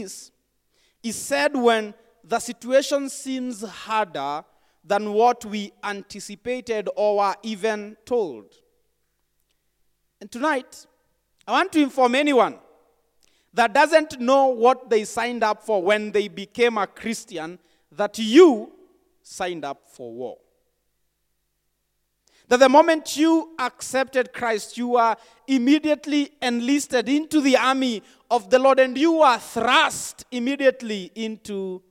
this is said when the situation seems harder than what we anticipated or were even told. And tonight, I want to inform anyone that doesn't know what they signed up for when they became a Christian that you signed up for war. That the moment you accepted Christ, you are immediately enlisted into the army of the Lord and you are thrust immediately into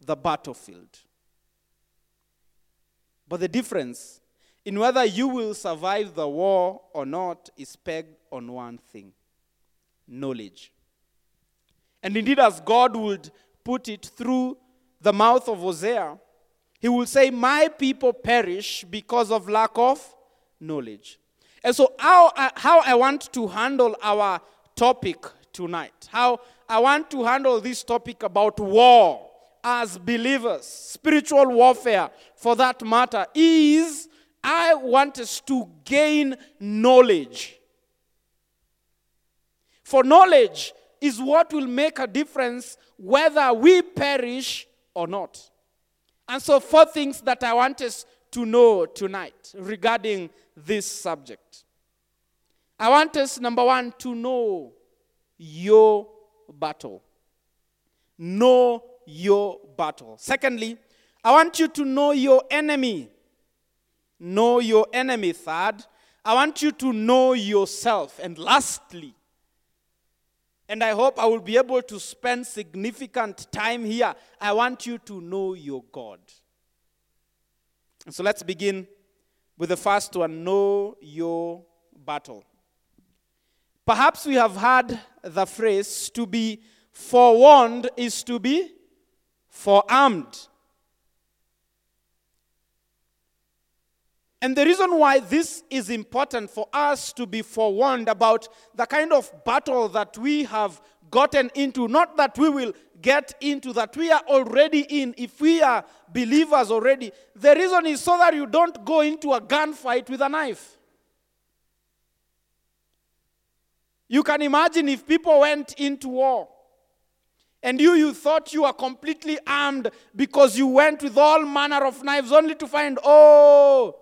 the battlefield. But the difference in whether you will survive the war or not is pegged on one thing knowledge. And indeed, as God would put it through the mouth of Hosea, he will say, My people perish because of lack of knowledge. And so, how I, how I want to handle our topic tonight, how I want to handle this topic about war as believers, spiritual warfare for that matter, is I want us to gain knowledge. For knowledge is what will make a difference whether we perish or not. And so, four things that I want us to know tonight regarding this subject. I want us, number one, to know your battle. Know your battle. Secondly, I want you to know your enemy. Know your enemy. Third, I want you to know yourself. And lastly, and I hope I will be able to spend significant time here. I want you to know your God. And so let's begin with the first one know your battle. Perhaps we have heard the phrase to be forewarned is to be forearmed. And the reason why this is important for us to be forewarned about the kind of battle that we have gotten into, not that we will get into, that we are already in, if we are believers already, the reason is so that you don't go into a gunfight with a knife. You can imagine if people went into war and you, you thought you were completely armed because you went with all manner of knives only to find, oh,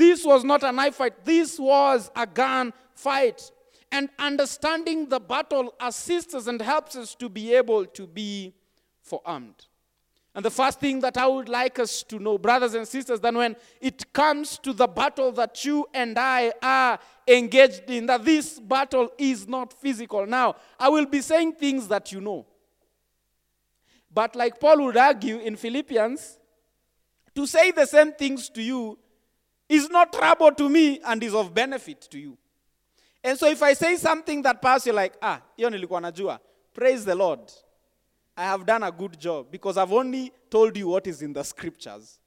this was not a knife fight, this was a gun fight. And understanding the battle assists us and helps us to be able to be forearmed. And the first thing that I would like us to know, brothers and sisters, that when it comes to the battle that you and I are engaged in, that this battle is not physical. Now, I will be saying things that you know. But like Paul would argue in Philippians, to say the same things to you is not trouble to me and is of benefit to you. And so if I say something that perhaps you're like, ah, hiyo nilikuwa praise the Lord. I have done a good job because I've only told you what is in the scriptures.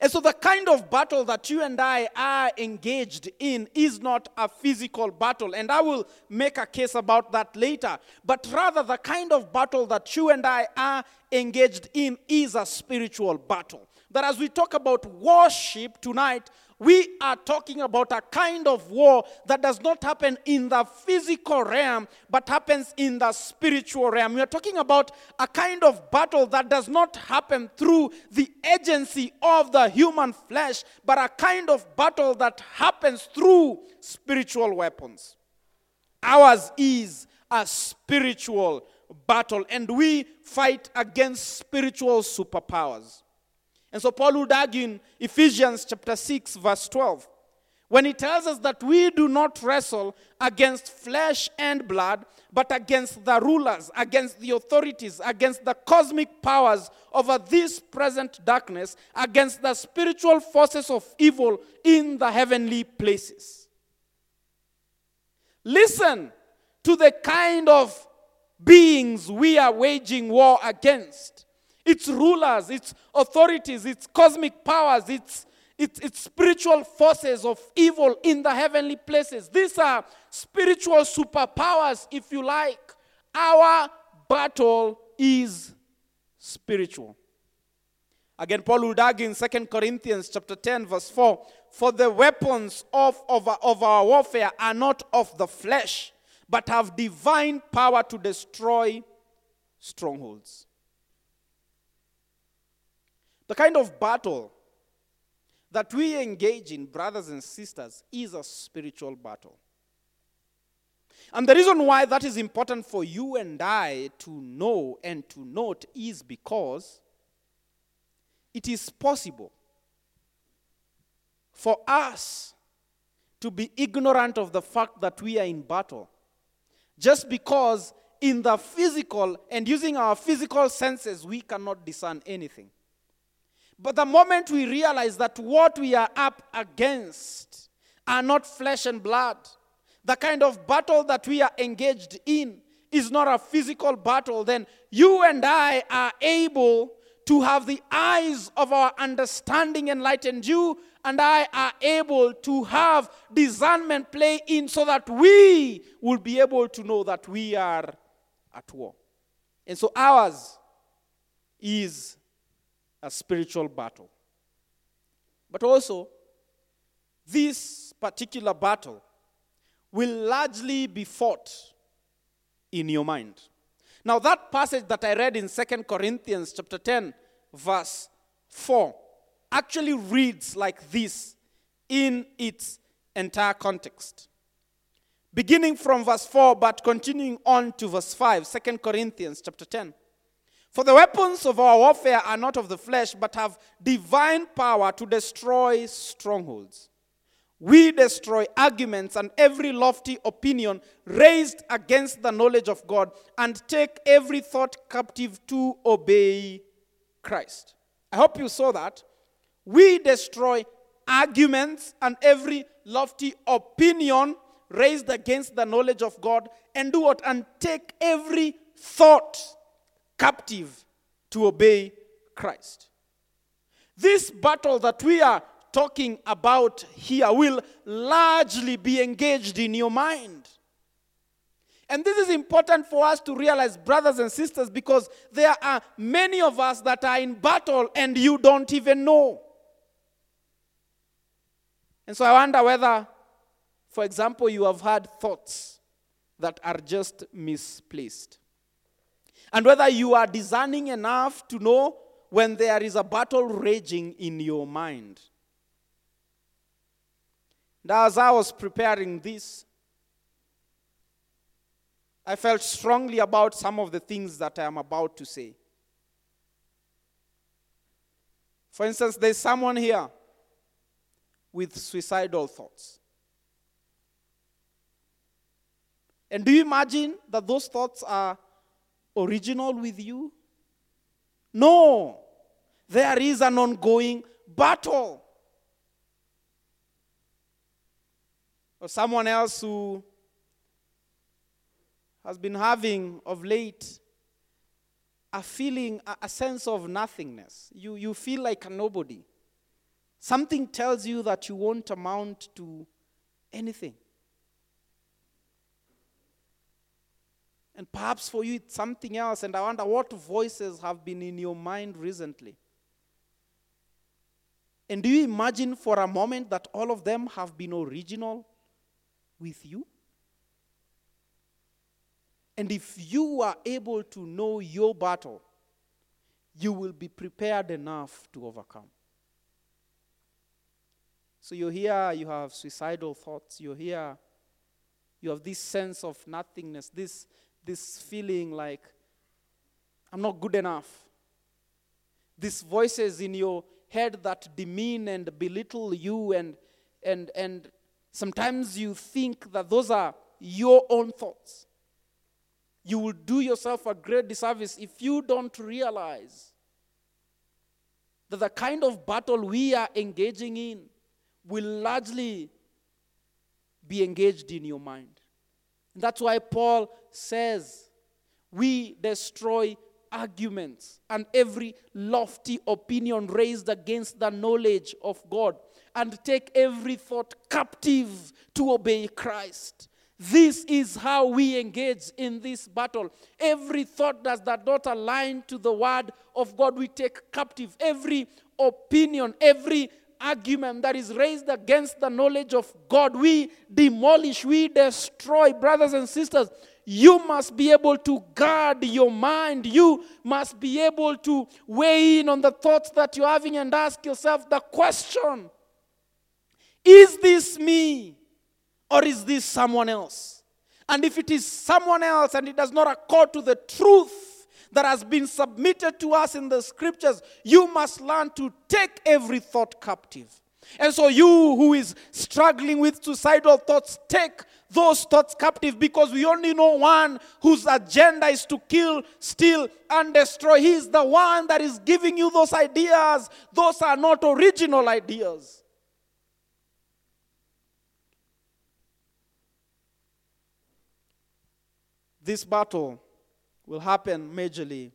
And so the kind of battle that you and I are engaged in is not a physical battle. And I will make a case about that later. But rather, the kind of battle that you and I are engaged in is a spiritual battle. That as we talk about worship tonight, we are talking about a kind of war that does not happen in the physical realm, but happens in the spiritual realm. We are talking about a kind of battle that does not happen through the agency of the human flesh, but a kind of battle that happens through spiritual weapons. Ours is a spiritual battle, and we fight against spiritual superpowers. And so Paul would argue in Ephesians chapter 6, verse 12, when he tells us that we do not wrestle against flesh and blood, but against the rulers, against the authorities, against the cosmic powers over this present darkness, against the spiritual forces of evil in the heavenly places. Listen to the kind of beings we are waging war against. It's rulers, it's authorities, it's cosmic powers, it's, it's, it's spiritual forces of evil in the heavenly places. These are spiritual superpowers, if you like. Our battle is spiritual. Again, Paul would argue in 2 Corinthians chapter 10, verse 4 For the weapons of, of, of our warfare are not of the flesh, but have divine power to destroy strongholds. The kind of battle that we engage in, brothers and sisters, is a spiritual battle. And the reason why that is important for you and I to know and to note is because it is possible for us to be ignorant of the fact that we are in battle just because in the physical and using our physical senses we cannot discern anything. But the moment we realize that what we are up against are not flesh and blood, the kind of battle that we are engaged in is not a physical battle, then you and I are able to have the eyes of our understanding enlightened. You and I are able to have discernment play in so that we will be able to know that we are at war. And so ours is a spiritual battle. But also, this particular battle will largely be fought in your mind. Now, that passage that I read in Second Corinthians chapter 10, verse 4, actually reads like this in its entire context. Beginning from verse 4, but continuing on to verse 5, 2 Corinthians chapter 10. For the weapons of our warfare are not of the flesh, but have divine power to destroy strongholds. We destroy arguments and every lofty opinion raised against the knowledge of God and take every thought captive to obey Christ. I hope you saw that. We destroy arguments and every lofty opinion raised against the knowledge of God and do what? And take every thought captive to obey Christ. This battle that we are talking about here will largely be engaged in your mind. And this is important for us to realize, brothers and sisters, because there are many of us that are in battle and you don't even know. And so I wonder whether, for example, you have had thoughts that are just misplaced. And whether you are discerning enough to know when there is a battle raging in your mind. And as I was preparing this, I felt strongly about some of the things that I am about to say. For instance, there's someone here with suicidal thoughts. And do you imagine that those thoughts are original with you? No. There is an ongoing battle. or someone else who has been having of late a feeling, a, sense of nothingness. You, you feel like a nobody. Something tells you that you won't amount to anything. And perhaps for you it's something else, and I wonder what voices have been in your mind recently. And do you imagine for a moment that all of them have been original with you? And if you are able to know your battle, you will be prepared enough to overcome. So you're here, you have suicidal thoughts, you're here, you have this sense of nothingness, this, this feeling like, I'm not good enough. These voices in your head that demean and belittle you and, and, and Sometimes you think that those are your own thoughts. You will do yourself a great disservice if you don't realize that the kind of battle we are engaging in will largely be engaged in your mind. And that's why Paul says, We destroy arguments and every lofty opinion raised against the knowledge of God and take every thought captive to obey Christ. This is how we engage in this battle. Every thought does that not align to the word of God, we take captive. Every opinion, every argument that is raised against the knowledge of God, we demolish, we destroy. Brothers and sisters, you must be able to guard your mind. You must be able to weigh in on the thoughts that you're having and ask yourself the question Is this me or is this someone else? And if it is someone else and it does not accord to the truth that has been submitted to us in the scriptures, you must learn to take every thought captive. And so, you who is struggling with suicidal thoughts, take those thoughts captive because we only know one whose agenda is to kill, steal, and destroy. He is the one that is giving you those ideas. Those are not original ideas. This battle will happen majorly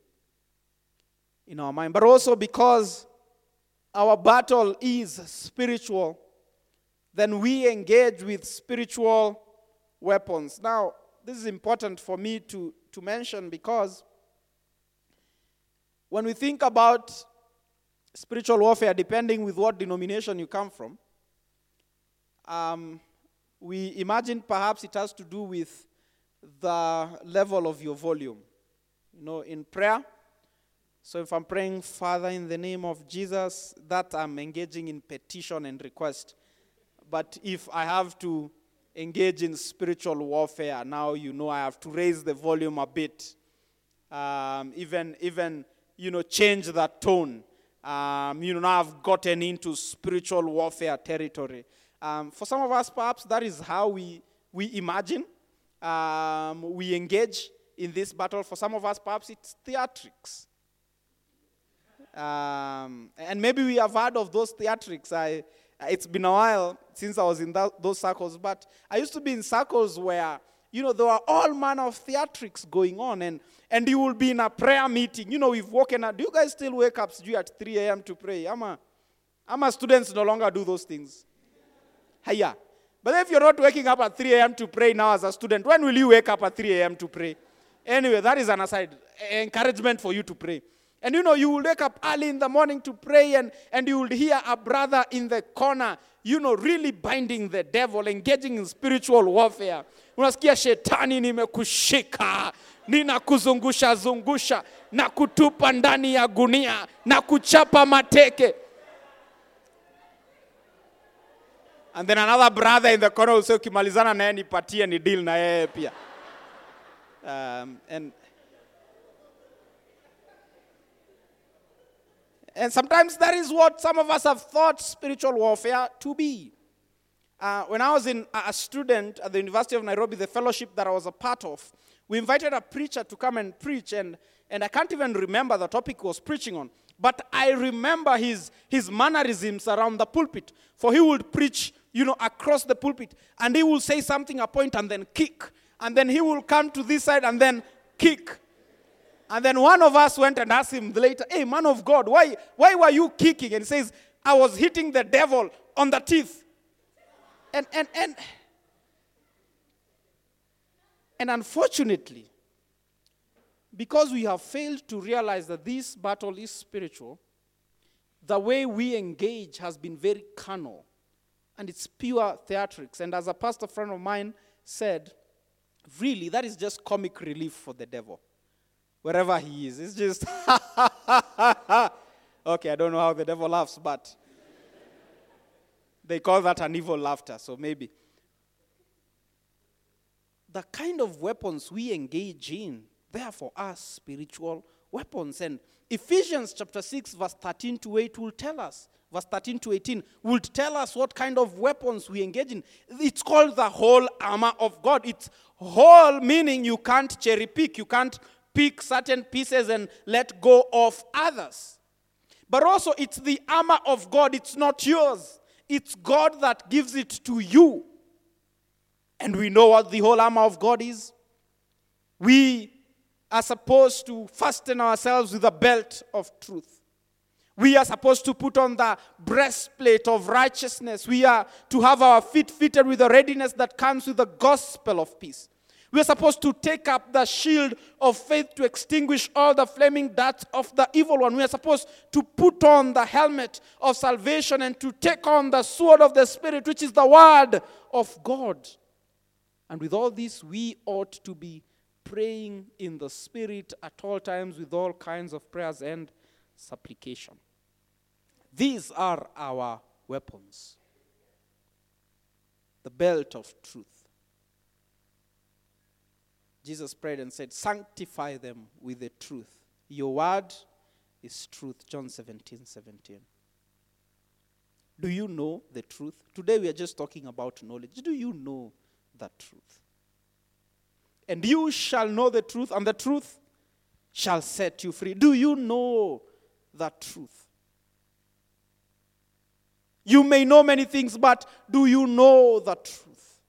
in our mind, but also because our battle is spiritual, then we engage with spiritual weapons. Now, this is important for me to, to mention because when we think about spiritual warfare, depending with what denomination you come from, um, we imagine perhaps it has to do with the level of your volume. You know, in prayer, so if I'm praying, Father, in the name of Jesus, that I'm engaging in petition and request. But if I have to engage in spiritual warfare, now you know I have to raise the volume a bit. Um, even, even, you know, change that tone. Um, you know, now I've gotten into spiritual warfare territory. Um, for some of us, perhaps that is how we, we imagine um, we engage in this battle. For some of us, perhaps it's theatrics. Um, and maybe we have heard of those theatrics. I, it's been a while since I was in that, those circles, but I used to be in circles where, you know, there were all manner of theatrics going on, and, and you will be in a prayer meeting. You know, we've woken up. Do you guys still wake up at 3 a.m. to pray? I'm a, I'm a students no longer do those things. Hiya. But if you're not waking up at 3 a.m. to pray now as a student, when will you wake up at 3 a.m. to pray? Anyway, that is an aside. Encouragement for you to pray. And you know, you will wake up early in the morning to pray, and, and you will hear a brother in the corner, you know, really binding the devil, engaging in spiritual warfare. Unasikia shetani nimekushika, ninakuzungusha zungusha, na kutupa ndani ya gunia, na kuchapa mateke. And then another brother in the corner will say, ukimalizana naye nipatie ni deal na yeye pia. Um, and And sometimes that is what some of us have thought spiritual warfare to be. Uh, when I was in, a student at the University of Nairobi, the fellowship that I was a part of, we invited a preacher to come and preach, and, and I can't even remember the topic he was preaching on. But I remember his, his mannerisms around the pulpit. For he would preach, you know, across the pulpit, and he would say something, a point, and then kick. And then he will come to this side and then kick. And then one of us went and asked him later, Hey, man of God, why, why were you kicking? And he says, I was hitting the devil on the teeth. And, and, and, and unfortunately, because we have failed to realize that this battle is spiritual, the way we engage has been very carnal and it's pure theatrics. And as a pastor friend of mine said, really, that is just comic relief for the devil wherever he is. It's just, okay, I don't know how the devil laughs, but they call that an evil laughter, so maybe. The kind of weapons we engage in, they are for us spiritual weapons. And Ephesians chapter 6, verse 13 to 8 will tell us, verse 13 to 18 would tell us what kind of weapons we engage in. It's called the whole armor of God. It's whole meaning you can't cherry pick, you can't pick certain pieces and let go of others. But also, it's the armor of God, it's not yours. It's God that gives it to you. And we know what the whole armor of God is. We are supposed to fasten ourselves with a belt of truth. We are supposed to put on the breastplate of righteousness. We are to have our feet fitted with the readiness that comes with the gospel of peace. We are supposed to take up the shield of faith to extinguish all the flaming darts of the evil one. We are supposed to put on the helmet of salvation and to take on the sword of the Spirit, which is the word of God. And with all this, we ought to be praying in the Spirit at all times with all kinds of prayers and supplication. These are our weapons the belt of truth. Jesus prayed and said, Sanctify them with the truth. Your word is truth. John 17 17. Do you know the truth? Today we are just talking about knowledge. Do you know the truth? And you shall know the truth, and the truth shall set you free. Do you know the truth? You may know many things, but do you know the truth?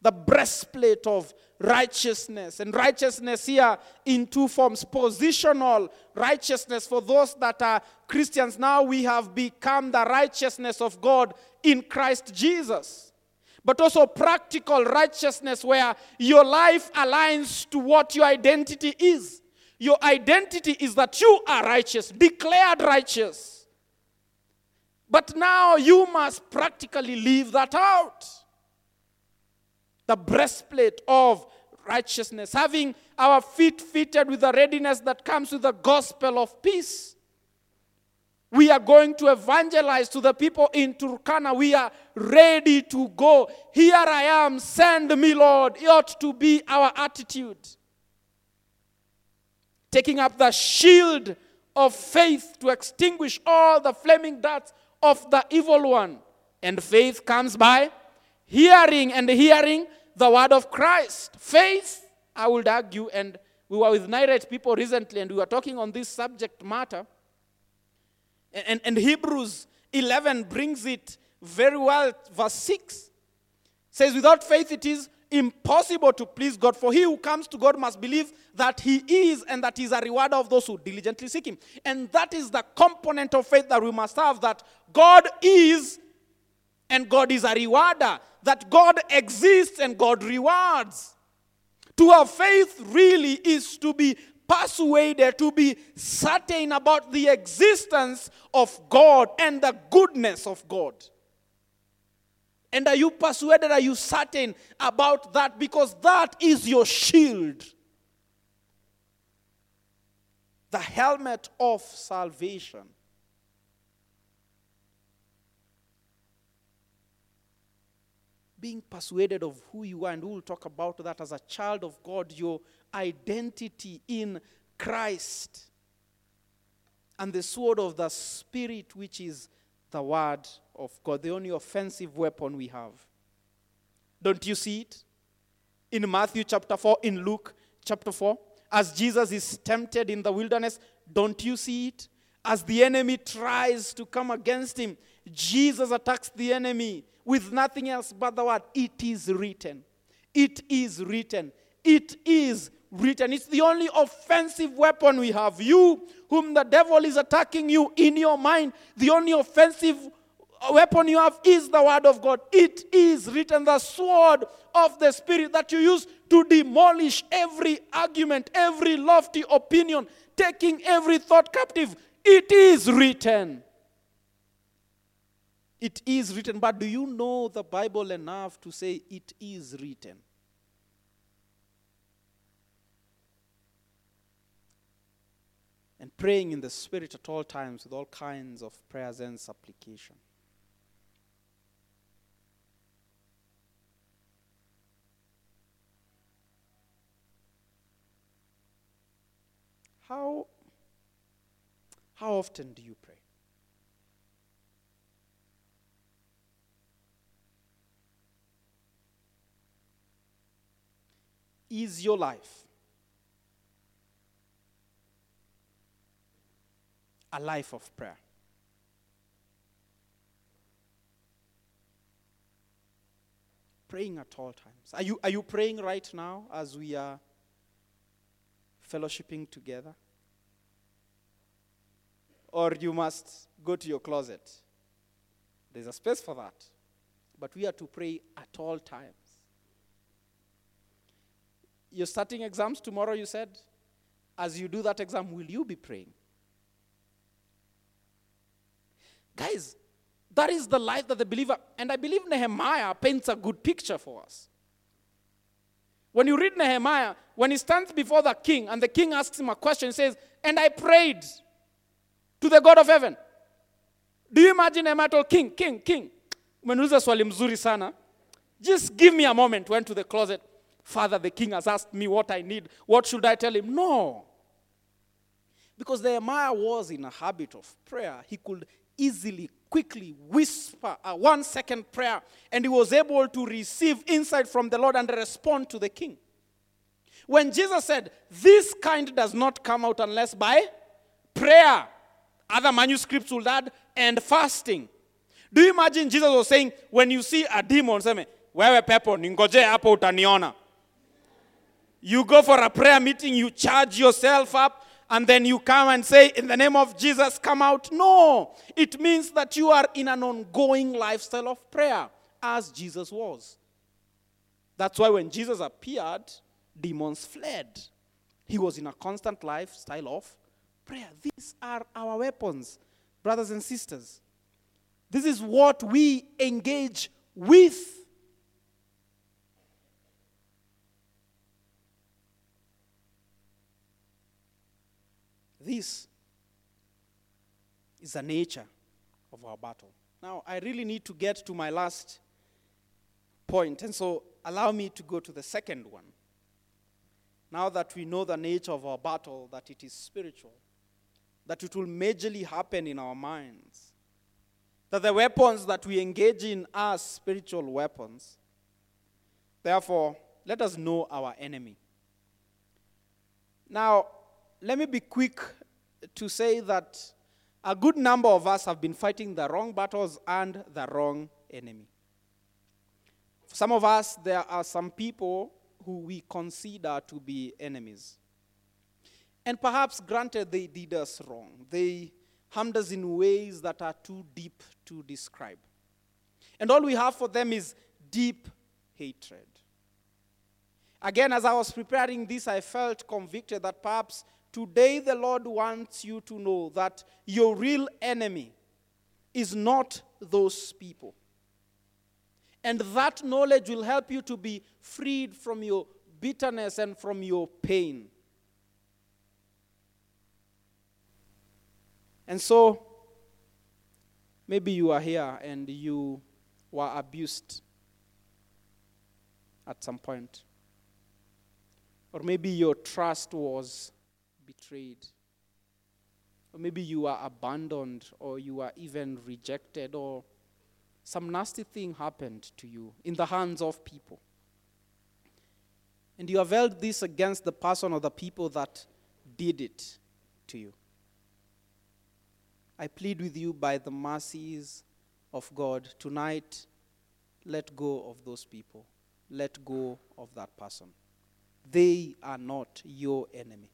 The breastplate of righteousness. And righteousness here in two forms positional righteousness for those that are Christians. Now we have become the righteousness of God in Christ Jesus. But also practical righteousness where your life aligns to what your identity is. Your identity is that you are righteous, declared righteous. But now you must practically leave that out. The breastplate of righteousness, having our feet fitted with the readiness that comes with the gospel of peace. We are going to evangelize to the people in Turkana. We are ready to go. Here I am, send me, Lord. It ought to be our attitude. Taking up the shield of faith to extinguish all the flaming darts of the evil one. And faith comes by hearing, and hearing the word of Christ. Faith, I would argue, and we were with Nairate people recently, and we were talking on this subject matter. And, and, and Hebrews 11 brings it very well. Verse 6 says, Without faith, it is impossible to please God. For he who comes to God must believe that he is and that he is a rewarder of those who diligently seek him. And that is the component of faith that we must have that God is and God is a rewarder, that God exists and God rewards. To have faith really is to be persuaded, to be certain about the existence of God and the goodness of God. And are you persuaded? Are you certain about that? Because that is your shield. The helmet of salvation. Being persuaded of who you are, and we'll talk about that as a child of God, your identity in Christ. And the sword of the Spirit, which is the word of God, the only offensive weapon we have. Don't you see it? In Matthew chapter 4, in Luke chapter 4, as Jesus is tempted in the wilderness, don't you see it? As the enemy tries to come against him, Jesus attacks the enemy with nothing else but the word, it is written. It is written. It is written. It's the only offensive weapon we have. You, whom the devil is attacking you in your mind, the only offensive weapon you have is the word of God. It is written, the sword of the Spirit that you use to demolish every argument, every lofty opinion, taking every thought captive. It is written. It is written. But do you know the Bible enough to say it is written? And praying in the Spirit at all times with all kinds of prayers and supplication. How, how often do you pray? Is your life a life of prayer? Praying at all times. Are you, are you praying right now as we are fellowshipping together? Or you must go to your closet. There's a space for that. But we are to pray at all times. You're starting exams tomorrow, you said? As you do that exam, will you be praying? Guys, that is the life that the believer, and I believe Nehemiah paints a good picture for us. When you read Nehemiah, when he stands before the king and the king asks him a question, he says, And I prayed to the God of heaven. Do you imagine Nehemiah told king, king, king. Just give me a moment. Went to the closet. Father, the king has asked me what I need. What should I tell him? No. Because Nehemiah was in a habit of prayer. He could easily, quickly whisper a one second prayer, and he was able to receive insight from the Lord and respond to the king. When Jesus said, This kind does not come out unless by prayer, other manuscripts will add, and fasting. Do you imagine Jesus was saying, When you see a demon, say, wewe pepo, ningoje hapo utaniona. You go for a prayer meeting, you charge yourself up, and then you come and say, In the name of Jesus, come out. No. It means that you are in an ongoing lifestyle of prayer, as Jesus was. That's why when Jesus appeared, demons fled. He was in a constant lifestyle of prayer. These are our weapons, brothers and sisters. This is what we engage with. This is the nature of our battle. Now, I really need to get to my last point, and so allow me to go to the second one. Now that we know the nature of our battle, that it is spiritual, that it will majorly happen in our minds, that the weapons that we engage in are spiritual weapons. Therefore, let us know our enemy. Now, let me be quick to say that a good number of us have been fighting the wrong battles and the wrong enemy. For some of us, there are some people who we consider to be enemies. And perhaps, granted, they did us wrong. They harmed us in ways that are too deep to describe. And all we have for them is deep hatred. Again, as I was preparing this, I felt convicted that perhaps today the Lord wants you to know that your real enemy is not those people. And that knowledge will help you to be freed from your bitterness and from your pain. And so, maybe you are here and you were abused at some point. Or maybe your trust was betrayed. Or maybe you are abandoned or you are even rejected or some nasty thing happened to you in the hands of people. And you have held this against the person or the people that did it to you. I plead with you by the mercies of God tonight, let go of those people. Let go of that person. They are not your enemy.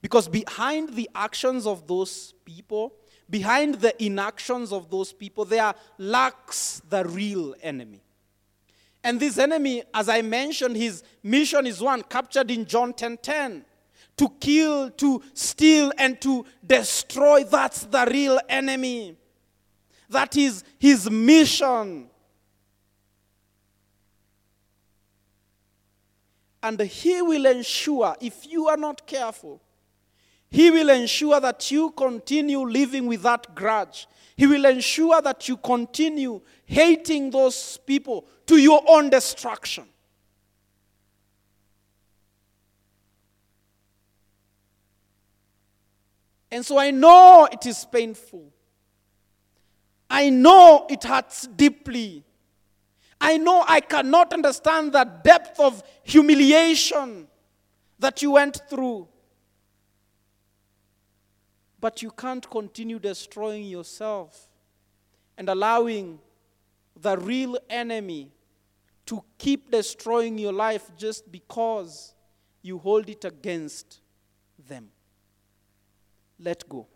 Because behind the actions of those people, behind the inactions of those people, there lurks the real enemy. And this enemy, as I mentioned, his mission is one captured in John 10 10 to kill, to steal, and to destroy. That's the real enemy. That is his mission. And he will ensure, if you are not careful, he will ensure that you continue living with that grudge. He will ensure that you continue hating those people to your own destruction. And so I know it is painful. I know it hurts deeply. I know I cannot understand the depth of humiliation that you went through. But you can't continue destroying yourself and allowing the real enemy to keep destroying your life just because you hold it against them. Let go.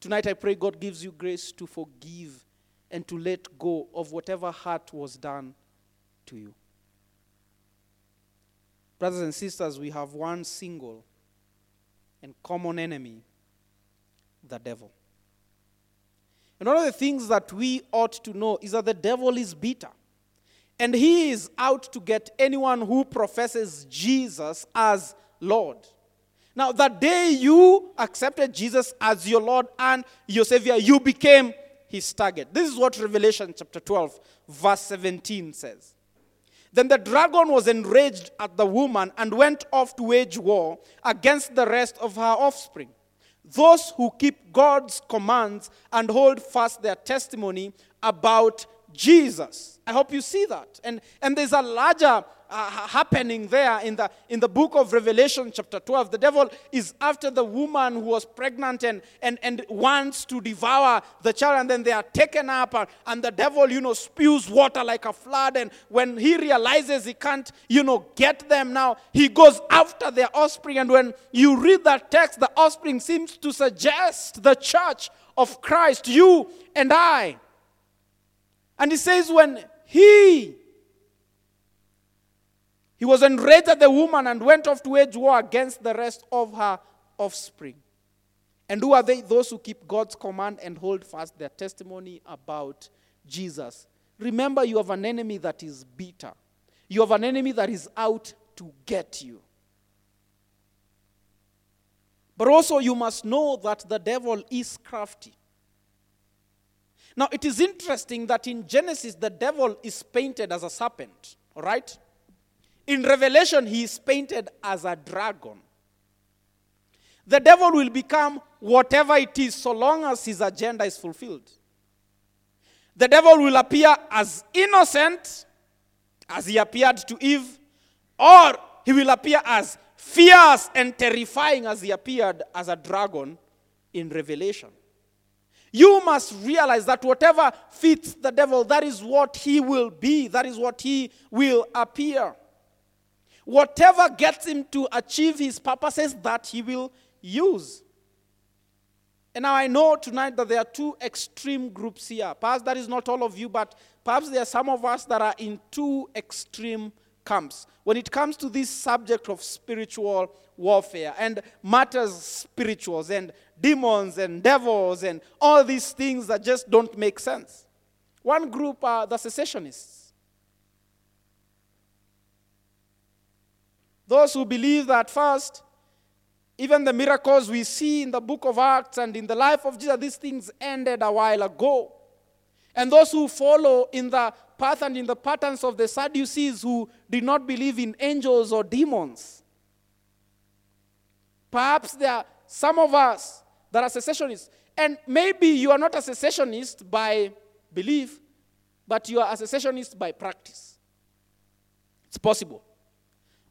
Tonight, I pray God gives you grace to forgive and to let go of whatever hurt was done to you. Brothers and sisters, we have one single and common enemy the devil. And one of the things that we ought to know is that the devil is bitter. And he is out to get anyone who professes Jesus as Lord. Now, the day you accepted Jesus as your Lord and your Savior, you became his target. This is what Revelation chapter 12, verse 17 says. Then the dragon was enraged at the woman and went off to wage war against the rest of her offspring. Those who keep God's commands and hold fast their testimony about Jesus. I hope you see that. And, and there's a larger uh, happening there in the, in the book of Revelation, chapter 12. The devil is after the woman who was pregnant and, and, and wants to devour the child, and then they are taken up, and, and the devil, you know, spews water like a flood. And when he realizes he can't, you know, get them now, he goes after their offspring. And when you read that text, the offspring seems to suggest the church of Christ, you and I. And he says, when he he was enraged at the woman and went off to wage war against the rest of her offspring. And who are they? Those who keep God's command and hold fast their testimony about Jesus. Remember, you have an enemy that is bitter. You have an enemy that is out to get you. But also, you must know that the devil is crafty. Now, it is interesting that in Genesis, the devil is painted as a serpent, all right? In Revelation, he is painted as a dragon. The devil will become whatever it is so long as his agenda is fulfilled. The devil will appear as innocent as he appeared to Eve, or he will appear as fierce and terrifying as he appeared as a dragon in Revelation. You must realize that whatever fits the devil, that is what he will be, that is what he will appear. Whatever gets him to achieve his purposes, that he will use. And now I know tonight that there are two extreme groups here. Perhaps that is not all of you, but perhaps there are some of us that are in two extreme camps. When it comes to this subject of spiritual warfare and matters spirituals and demons and devils and all these things that just don't make sense. One group are the cessationists. Those who believe that first, even the miracles we see in the book of Acts and in the life of Jesus, these things ended a while ago. And those who follow in the path and in the patterns of the Sadducees who did not believe in angels or demons. Perhaps there are some of us that are cessationists. And maybe you are not a cessationist by belief, but you are a cessationist by practice. It's possible.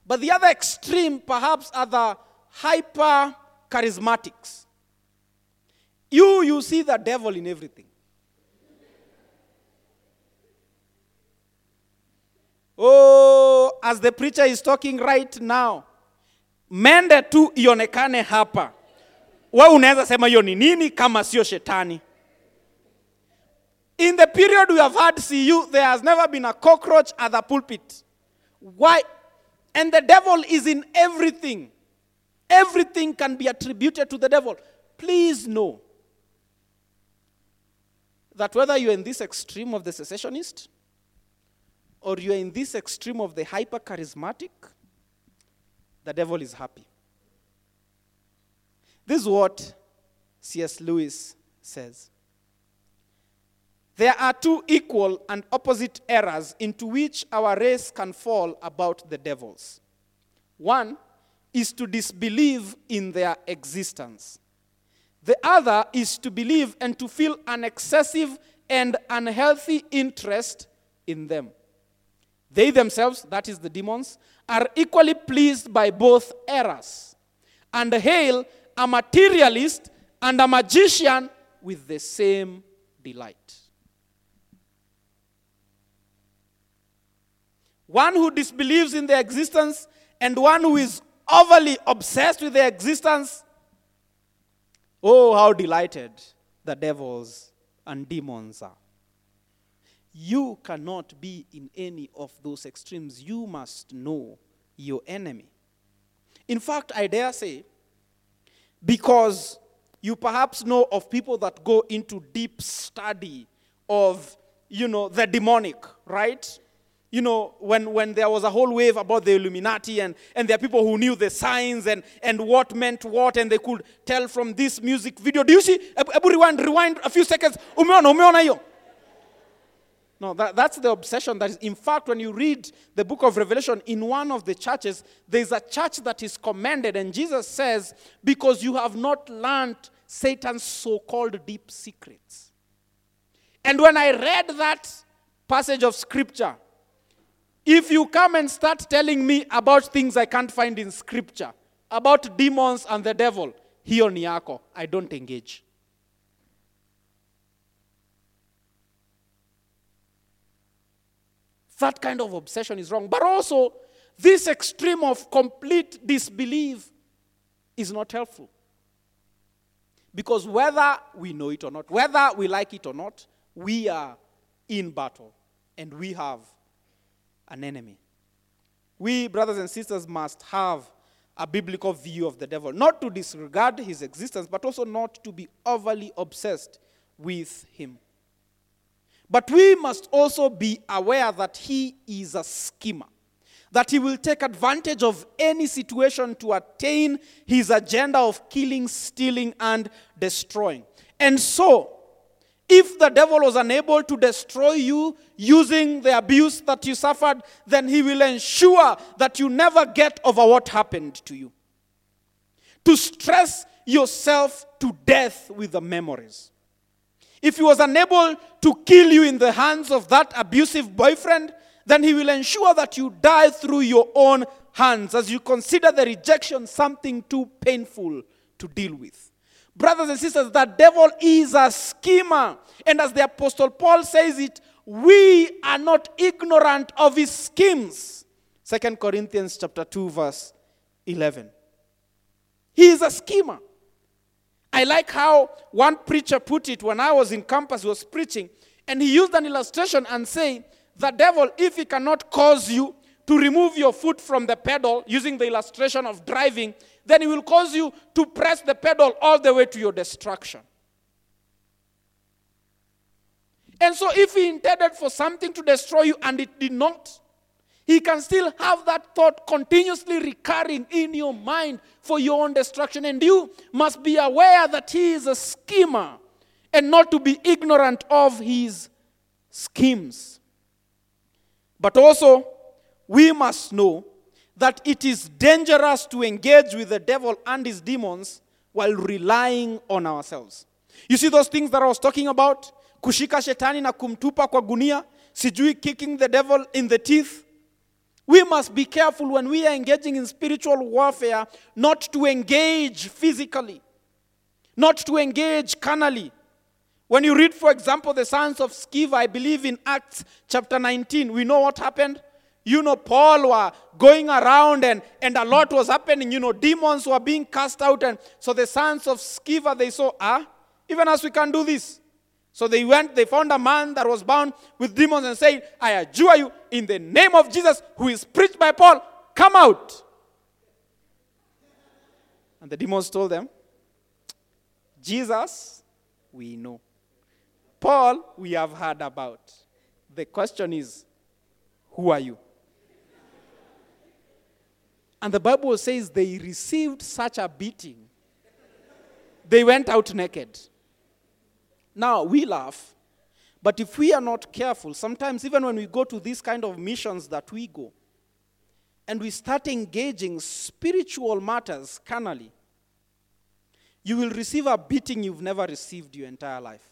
But the other extreme, perhaps, are the hyper charismatics. You, you see the devil in everything. Oh, as the preacher is talking right now, mende tu ionekane hapa. We unaweza sema hiyo ni nini kama sio shetani? In the period we have had CU, there has never been a cockroach at the pulpit. Why? And the devil is in everything. Everything can be attributed to the devil. Please know that whether you're in this extreme of the cessationist or you're in this extreme of the hyper charismatic, the devil is happy. This is what C.S. Lewis says. There are two equal and opposite errors into which our race can fall about the devils. One is to disbelieve in their existence. The other is to believe and to feel an excessive and unhealthy interest in them. They themselves, that is the demons, are equally pleased by both errors and hail a materialist and a magician with the same delight. one who disbelieves in their existence and one who is overly obsessed with their existence. Oh, how delighted the devils and demons are. You cannot be in any of those extremes. You must know your enemy. In fact, I dare say, because you perhaps know of people that go into deep study of, you know, the demonic, right? You know, when, when there was a whole wave about the Illuminati, and, and there are people who knew the signs and, and what meant what, and they could tell from this music video. Do you see? Rewind, rewind a few seconds. Umeona, umeona hiyo? No, that, that's the obsession. That is, in fact, when you read the book of Revelation, in one of the churches, there's a church that is commended, and Jesus says, Because you have not learned Satan's so called deep secrets. And when I read that passage of scripture, if you come and start telling me about things I can't find in scripture, about demons and the devil, hiyo ni yako. I don't engage. That kind of obsession is wrong. But also, this extreme of complete disbelief is not helpful. Because whether we know it or not, whether we like it or not, we are in battle and we have an enemy. We, brothers and sisters, must have a biblical view of the devil, not to disregard his existence, but also not to be overly obsessed with him. But we must also be aware that he is a schemer, that he will take advantage of any situation to attain his agenda of killing, stealing, and destroying. And so, if the devil was unable to destroy you using the abuse that you suffered, then he will ensure that you never get over what happened to you. To stress yourself to death with the memories. If he was unable to kill you in the hands of that abusive boyfriend, then he will ensure that you die through your own hands as you consider the rejection something too painful to deal with. Brothers and sisters, the devil is a schemer. And as the Apostle Paul says it, we are not ignorant of his schemes. 2 Corinthians chapter 2, verse 11. He is a schemer. I like how one preacher put it when I was in campus, he was preaching, and he used an illustration and say, the devil, if he cannot cause you to remove your foot from the pedal using the illustration of driving, then he will cause you to press the pedal all the way to your destruction. And so, if he intended for something to destroy you and it did not, he can still have that thought continuously recurring in your mind for your own destruction. And you must be aware that he is a schemer and not to be ignorant of his schemes. But also, we must know that it is dangerous to engage with the devil and his demons while relying on ourselves. You see those things that I was talking about? Kushika shetani na kumtupa kwa gunia, sijui kicking the devil in the teeth. We must be careful when we are engaging in spiritual warfare not to engage physically, not to engage carnally. When you read, for example, the sons of Sceva, I believe in Acts chapter 19, we know what happened. You know, Paul were going around and, and a lot was happening. You know, demons were being cast out. And so the sons of Sceva, they saw, ah, even as we can do this. So they went, they found a man that was bound with demons and said, I adjure you in the name of Jesus, who is preached by Paul, come out. And the demons told them, Jesus, we know. Paul, we have heard about. The question is, who are you? And the Bible says they received such a beating. They went out naked. Now, we laugh, but if we are not careful, sometimes even when we go to these kind of missions that we go, and we start engaging spiritual matters carnally, you will receive a beating you've never received your entire life.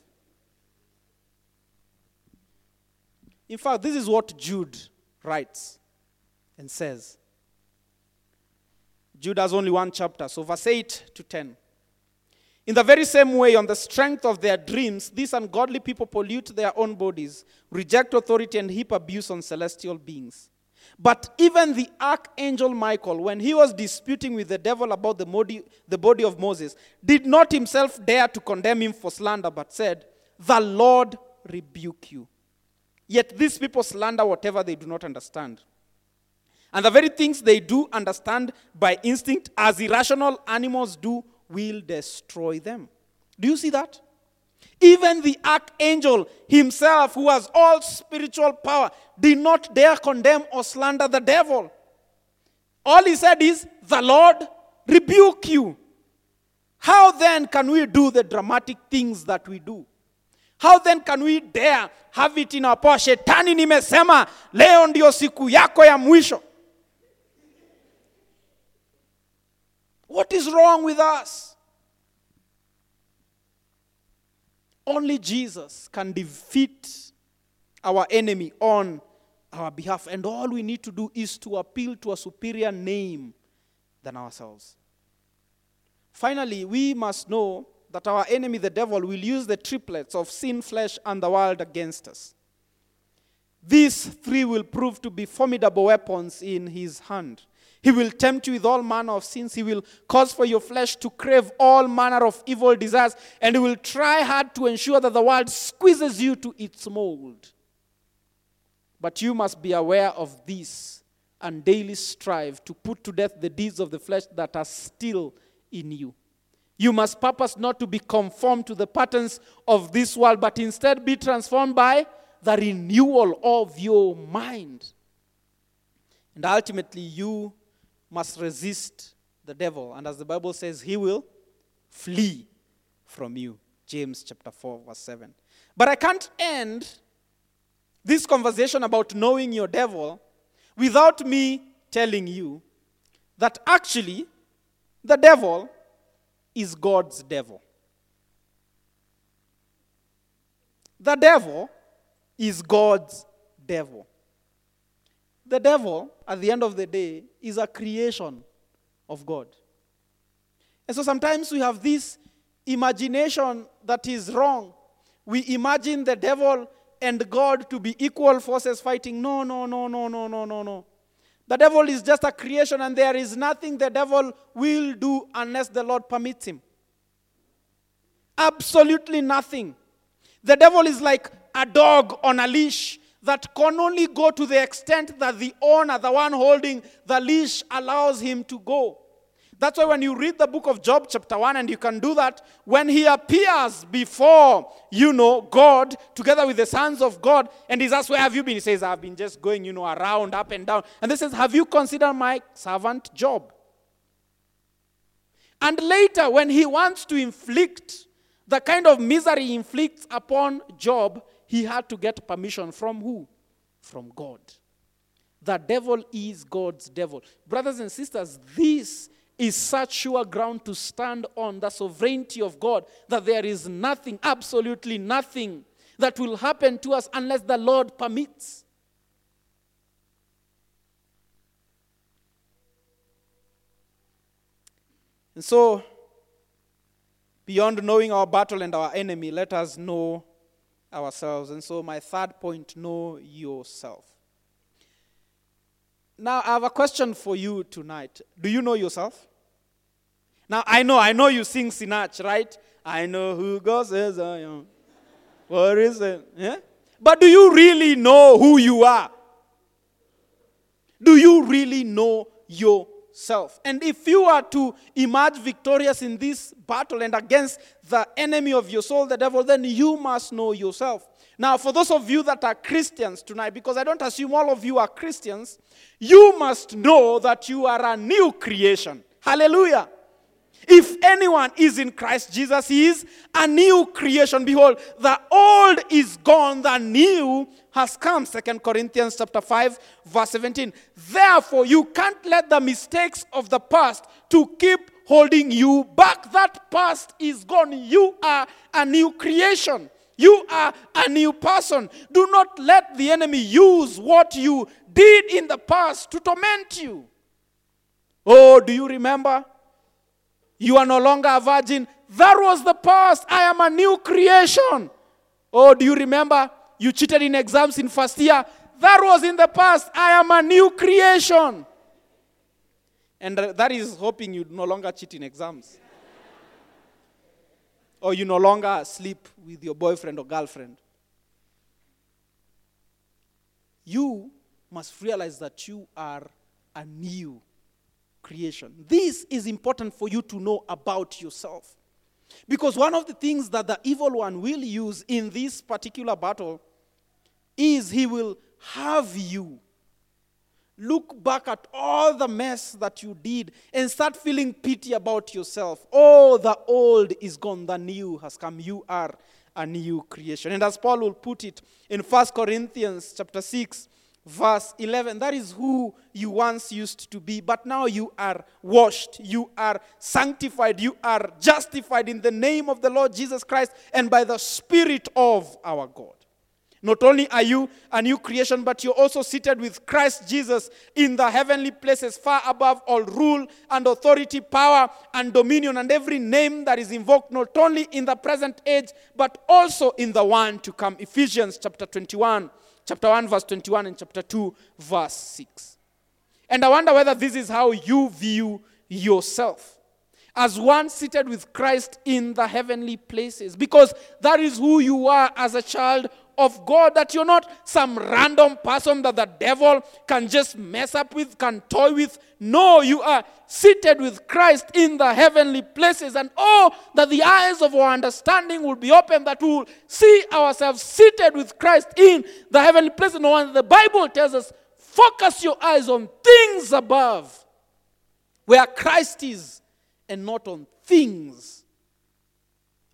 In fact, this is what Jude writes and says. Jude has only one chapter, so verse 8 to 10. In the very same way, on the strength of their dreams, these ungodly people pollute their own bodies, reject authority, and heap abuse on celestial beings. But even the archangel Michael, when he was disputing with the devil about the body, the body of Moses, did not himself dare to condemn him for slander, but said, The Lord rebuke you. Yet these people slander whatever they do not understand. And the very things they do understand by instinct, as irrational animals do, will destroy them. Do you see that? Even the archangel himself, who has all spiritual power, did not dare condemn or slander the devil. All he said is, The Lord rebuke you. How then can we do the dramatic things that we do? How then can we dare have it in our power? Shetani nimesema leo ndio siku yako ya mwisho. What is wrong with us? Only Jesus can defeat our enemy on our behalf. And all we need to do is to appeal to a superior name than ourselves. Finally, we must know that our enemy, the devil, will use the triplets of sin, flesh, and the world against us. These three will prove to be formidable weapons in his hand. He will tempt you with all manner of sins. He will cause for your flesh to crave all manner of evil desires. And he will try hard to ensure that the world squeezes you to its mold. But you must be aware of this and daily strive to put to death the deeds of the flesh that are still in you. You must purpose not to be conformed to the patterns of this world, but instead be transformed by the renewal of your mind. And ultimately, you must resist the devil. And as the Bible says, he will flee from you. James chapter 4, verse 7. But I can't end this conversation about knowing your devil without me telling you that actually the devil is God's devil. The devil is God's devil. The devil, at the end of the day, is a creation of God. And so sometimes we have this imagination that is wrong. We imagine the devil and God to be equal forces fighting. No, no, no, no, no, no, no, no. The devil is just a creation, and there is nothing the devil will do unless the Lord permits him. Absolutely nothing. The devil is like a dog on a leash that can only go to the extent that the owner, the one holding the leash, allows him to go. That's why when you read the book of Job, chapter 1, and you can do that, when he appears before, you know, God, together with the sons of God, and he's asked, Where have you been? He says, I've been just going, you know, around, up and down. And this says, Have you considered my servant Job? And later, when he wants to inflict the kind of misery he inflicts upon Job, he had to get permission from who? From God. The devil is God's devil. Brothers and sisters, this is such sure ground to stand on the sovereignty of God that there is nothing, absolutely nothing, that will happen to us unless the Lord permits. And so, beyond knowing our battle and our enemy, let us know ourselves. And so, my third point know yourself. Now, I have a question for you tonight. Do you know yourself? Now, I know, I know you sing Sinach, right? I know who God says I am. What is it? Yeah? But do you really know who you are? Do you really know yourself? And if you are to emerge victorious in this battle and against the enemy of your soul, the devil, then you must know yourself. Now, for those of you that are Christians tonight, because I don't assume all of you are Christians, you must know that you are a new creation. Hallelujah. If anyone is in Christ Jesus, he is a new creation. Behold, the old is gone, the new has come. Second Corinthians chapter 5, verse 17. Therefore, you can't let the mistakes of the past to keep holding you back. That past is gone. You are a new creation. You are a new person. Do not let the enemy use what you did in the past to torment you. Oh, do you remember? You are no longer a virgin. That was the past. I am a new creation. Oh, do you remember? You cheated in exams in first year. That was in the past. I am a new creation. And that is hoping you no longer cheat in exams. or you no longer sleep with your boyfriend or girlfriend. You must realize that you are a new creation. This is important for you to know about yourself. Because one of the things that the evil one will use in this particular battle is he will have you look back at all the mess that you did and start feeling pity about yourself. Oh, the old is gone, the new has come. You are a new creation. And as Paul will put it in 1 Corinthians chapter 6, verse 11, that is who you once used to be, but now you are washed, you are sanctified, you are justified in the name of the Lord Jesus Christ and by the Spirit of our God. Not only are you a new creation, but you're also seated with Christ Jesus in the heavenly places, far above all rule and authority, power and dominion, and every name that is invoked, not only in the present age, but also in the one to come. Ephesians chapter 21, chapter 1, verse 21, and chapter 2, verse 6. And I wonder whether this is how you view yourself as one seated with Christ in the heavenly places, because that is who you are as a child of God, that you're not some random person that the devil can just mess up with, can toy with. No, you are seated with Christ in the heavenly places. And oh, that the eyes of our understanding will be open, that we will see ourselves seated with Christ in the heavenly places. No wonder the Bible tells us, focus your eyes on things above, where Christ is, and not on things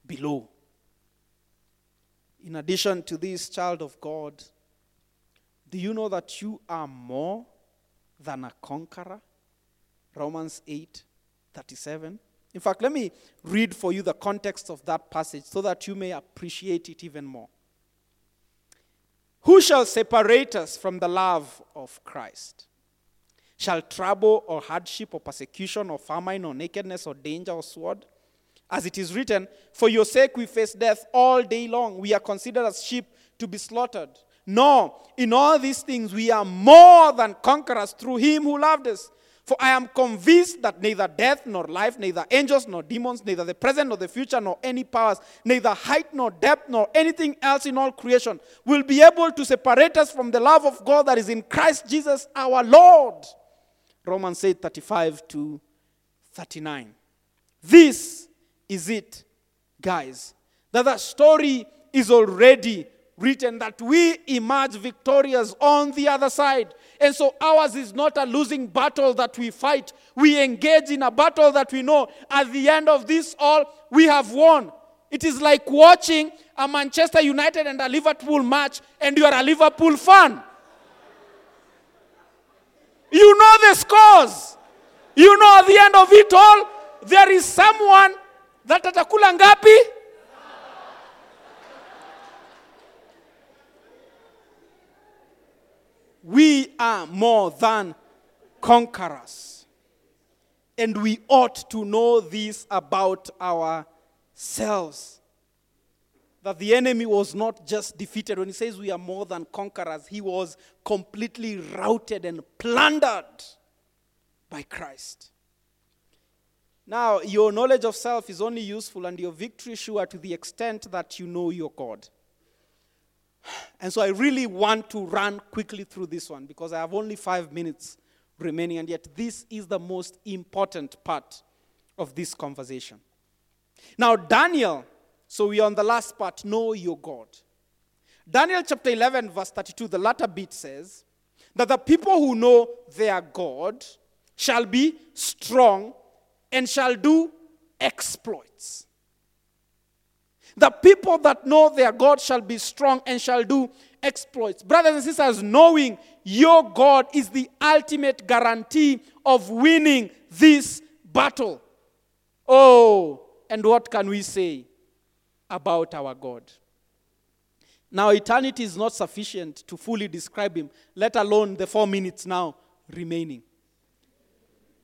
below. In addition to this, child of God, do you know that you are more than a conqueror? Romans 8 37. In fact, let me read for you the context of that passage so that you may appreciate it even more. Who shall separate us from the love of Christ? Shall trouble or hardship or persecution or famine or nakedness or danger or sword? As it is written, For your sake we face death all day long. We are considered as sheep to be slaughtered. No, in all these things we are more than conquerors through him who loved us. For I am convinced that neither death nor life, neither angels nor demons, neither the present nor the future, nor any powers, neither height nor depth, nor anything else in all creation will be able to separate us from the love of God that is in Christ Jesus our Lord. Romans 8 35 to 39. This is it, guys, that the story is already written, that we emerge victorious on the other side. And so ours is not a losing battle that we fight. We engage in a battle that we know at the end of this all, we have won. It is like watching a Manchester United and a Liverpool match, and you are a Liverpool fan. You know the scores. You know at the end of it all, there is someone that atakula ngapi? We are more than conquerors. And we ought to know this about ourselves. That the enemy was not just defeated. When he says we are more than conquerors, he was completely routed and plundered by Christ. Now, your knowledge of self is only useful and your victory sure to the extent that you know your God. And so I really want to run quickly through this one because I have only five minutes remaining, and yet this is the most important part of this conversation. Now, Daniel, so we are on the last part know your God. Daniel chapter 11, verse 32, the latter bit says that the people who know their God shall be strong and shall do exploits. The people that know their God shall be strong and shall do exploits. Brothers and sisters, knowing your God is the ultimate guarantee of winning this battle. Oh, and what can we say about our God? Now, eternity is not sufficient to fully describe him, let alone the four minutes now remaining.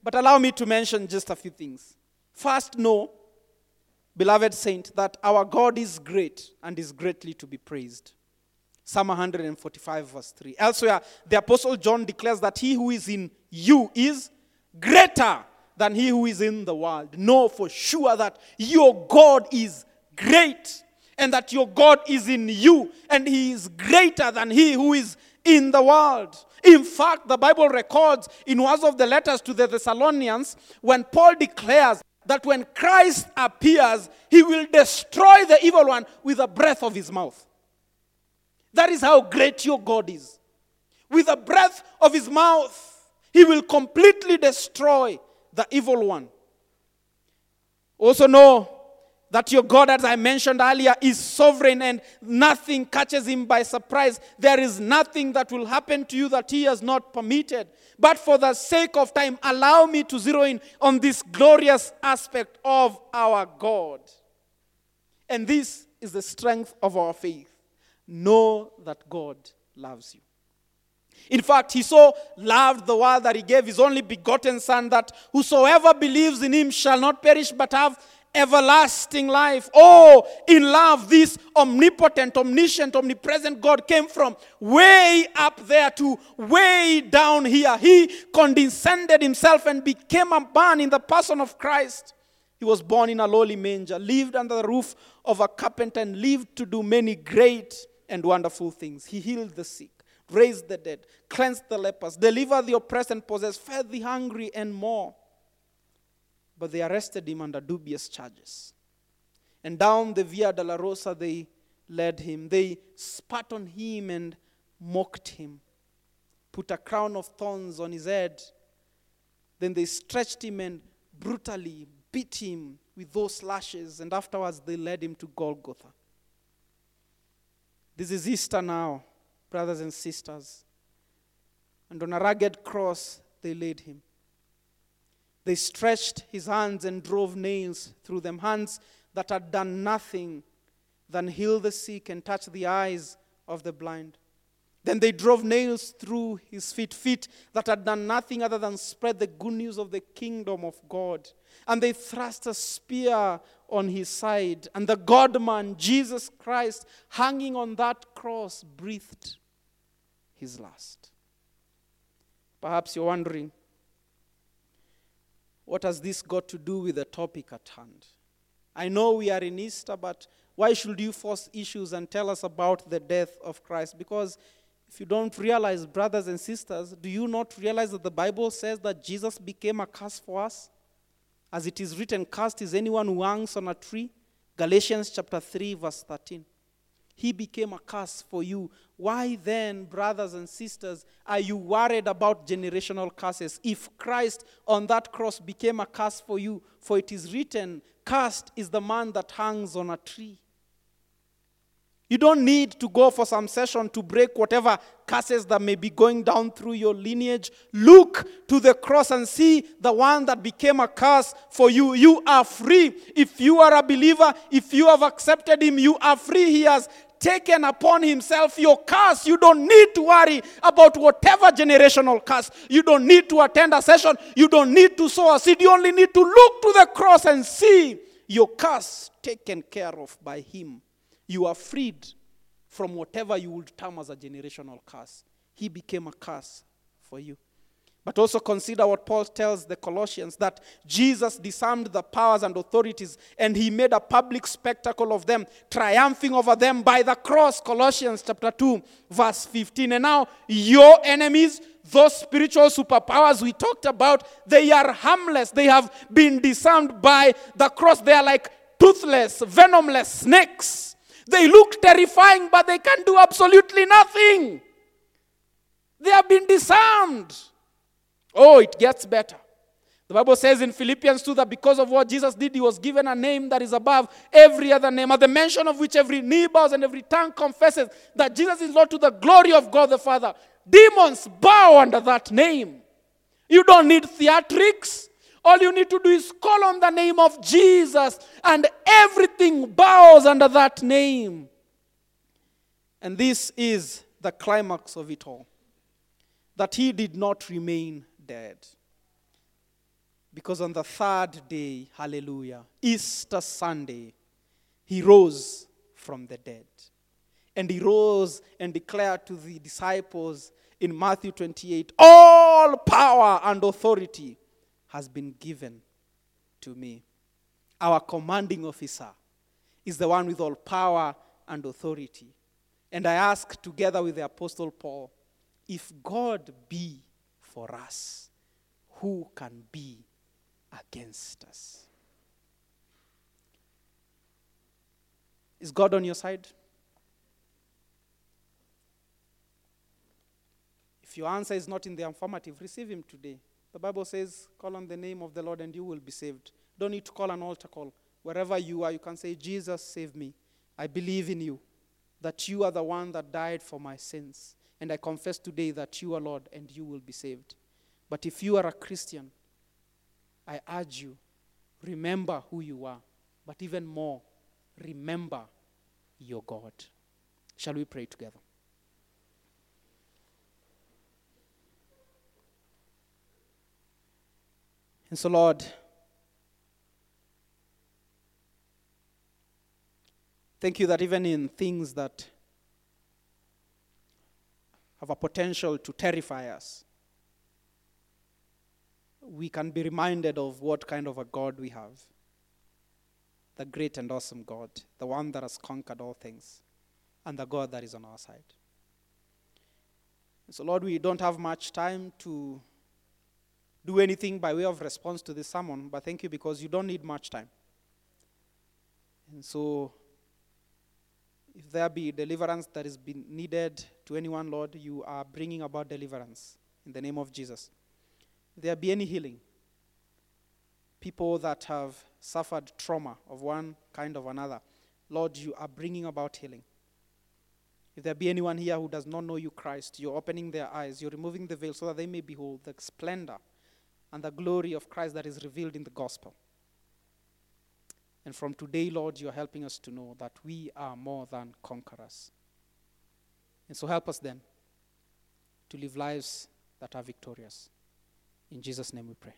But allow me to mention just a few things. First, know, beloved saint, that our God is great and is greatly to be praised. Psalm 145, verse 3. Elsewhere, the Apostle John declares that he who is in you is greater than he who is in the world. Know for sure that your God is great and that your God is in you and he is greater than he who is in the world. In fact, the Bible records in one of the letters to the Thessalonians when Paul declares that when Christ appears, he will destroy the evil one with the breath of his mouth. That is how great your God is. With the breath of his mouth, he will completely destroy the evil one. Also, know that your God, as I mentioned earlier, is sovereign and nothing catches him by surprise. There is nothing that will happen to you that he has not permitted. But for the sake of time, allow me to zero in on this glorious aspect of our God. And this is the strength of our faith. Know that God loves you. In fact, he so loved the world that he gave his only begotten Son, that whosoever believes in him shall not perish but have everlasting life. Oh, in love, this omnipotent, omniscient, omnipresent God came from way up there to way down here. He condescended himself and became a man in the person of Christ. He was born in a lowly manger, lived under the roof of a carpenter, and lived to do many great and wonderful things. He healed the sick, raised the dead, cleansed the lepers, delivered the oppressed and possessed, fed the hungry, and more. But they arrested him under dubious charges. And down the Via Dolorosa they led him. They spat on him and mocked him, put a crown of thorns on his head. Then they stretched him and brutally beat him with those lashes, and afterwards they led him to Golgotha. This is Easter now, brothers and sisters. And on a rugged cross, they laid him. They stretched his hands and drove nails through them, hands that had done nothing than heal the sick and touch the eyes of the blind. Then they drove nails through his feet, feet that had done nothing other than spread the good news of the kingdom of God. And they thrust a spear on his side. And the God man, Jesus Christ, hanging on that cross, breathed his last. Perhaps you're wondering, what has this got to do with the topic at hand? I know we are in Easter, but why should you force issues and tell us about the death of Christ? Because if you don't realize, brothers and sisters, do you not realize that the Bible says that Jesus became a curse for us? As it is written, cursed is anyone who hangs on a tree. Galatians chapter 3, verse 13. He became a curse for you. Why then, brothers and sisters, are you worried about generational curses? If Christ on that cross became a curse for you, for it is written, Cursed is the man that hangs on a tree. You don't need to go for some session to break whatever curses that may be going down through your lineage. Look to the cross and see the one that became a curse for you. You are free. If you are a believer, if you have accepted him, you are free. He has taken upon himself your curse. You don't need to worry about whatever generational curse. You don't need to attend a session. You don't need to sow a seed. You only need to look to the cross and see your curse taken care of by him you are freed from whatever you would term as a generational curse. He became a curse for you. But also consider what Paul tells the Colossians that Jesus disarmed the powers and authorities and he made a public spectacle of them, triumphing over them by the cross. Colossians chapter 2, verse 15. And now, your enemies, those spiritual superpowers we talked about, they are harmless. They have been disarmed by the cross. They are like toothless, venomless snakes they look terrifying, but they can do absolutely nothing. They have been disarmed. Oh, it gets better. The Bible says in Philippians 2 that because of what Jesus did, he was given a name that is above every other name, at the mention of which every knee bows and every tongue confesses that Jesus is Lord to the glory of God the Father. Demons bow under that name. You don't need theatrics. All you need to do is call on the name of Jesus, and everything bows under that name. And this is the climax of it all that he did not remain dead. Because on the third day, hallelujah, Easter Sunday, he rose from the dead. And he rose and declared to the disciples in Matthew 28 all power and authority has been given to me. Our commanding officer is the one with all power and authority. And I ask together with the Apostle Paul if God be for us, who can be against us? Is God on your side? If your answer is not in the affirmative, receive Him today. The Bible says, Call on the name of the Lord and you will be saved. Don't need to call an altar call. Wherever you are, you can say, Jesus, save me. I believe in you, that you are the one that died for my sins. And I confess today that you are Lord and you will be saved. But if you are a Christian, I urge you, remember who you are. But even more, remember your God. Shall we pray together? And so, Lord, thank you that even in things that have a potential to terrify us, we can be reminded of what kind of a God we have the great and awesome God, the one that has conquered all things, and the God that is on our side. So, Lord, we don't have much time to do anything by way of response to this sermon, but thank you because you don't need much time. And so, if there be deliverance that is needed to anyone, Lord, you are bringing about deliverance in the name of Jesus. There be any healing, people that have suffered trauma of one kind or another, Lord, you are bringing about healing. If there be anyone here who does not know you, Christ, you're opening their eyes, you're removing the veil so that they may behold the splendor and the glory of Christ that is revealed in the gospel. And from today, Lord, you're helping us to know that we are more than conquerors. And so help us then to live lives that are victorious. In Jesus' name we pray.